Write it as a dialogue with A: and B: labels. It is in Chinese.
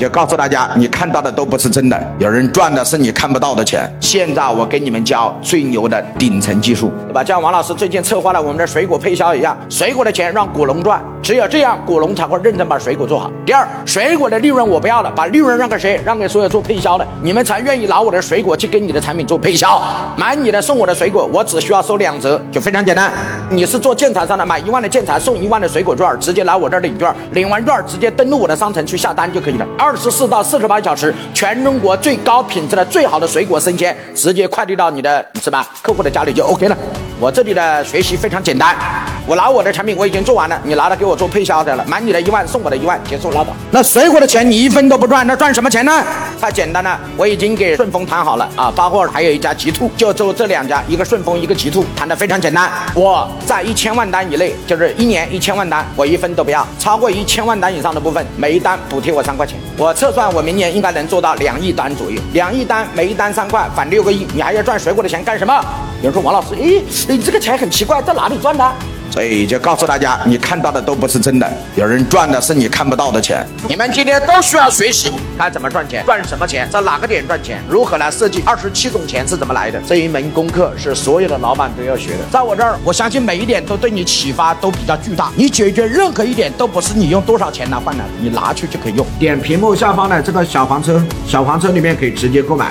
A: 就告诉大家，你看到的都不是真的，有人赚的是你看不到的钱。现在我给你们教最牛的顶层技术，对吧？像王老师最近策划了我们的水果配销一样，水果的钱让果农赚，只有这样果农才会认真把水果做好。第二，水果的利润我不要了，把利润让给谁？让给所有做配销的，你们才愿意拿我的水果去跟你的产品做配销，买你的送我的水果，我只需要收两折，就非常简单。你是做建材上的，买一万的建材送一万的水果券，直接来我这儿领券，领完券直接登录我的商城去下单就可以了。二二十四到四十八小时，全中国最高品质的最好的水果生鲜，直接快递到你的什么？客户的家里就 OK 了。我这里的学习非常简单，我拿我的产品我已经做完了，你拿了给我做配销的了，买你的一万送我的一万，结束拉倒。那水果的钱你一分都不赚，那赚什么钱呢？太简单了，我已经给顺丰谈好了啊，发货还有一家极兔，就做这两家，一个顺丰一个极兔，谈的非常简单。我在一千万单以内，就是一年一千万单，我一分都不要，超过一千万单以上的部分，每一单补贴我三块钱。我测算我明年应该能做到两亿单左右，两亿单每一单三块，返六个亿，你还要赚水果的钱干什么？有人说王老师，诶，你这个钱很奇怪，在哪里赚的？所以就告诉大家，你看到的都不是真的，有人赚的是你看不到的钱。你们今天都需要学习，该怎么赚钱，赚什么钱，在哪个点赚钱，如何来设计二十七种钱是怎么来的？这一门功课是所有的老板都要学的。在我这儿，我相信每一点都对你启发都比较巨大。你解决任何一点都不是你用多少钱来换来的，你拿去就可以用。点屏幕下方的这个小黄车，小黄车里面可以直接购买。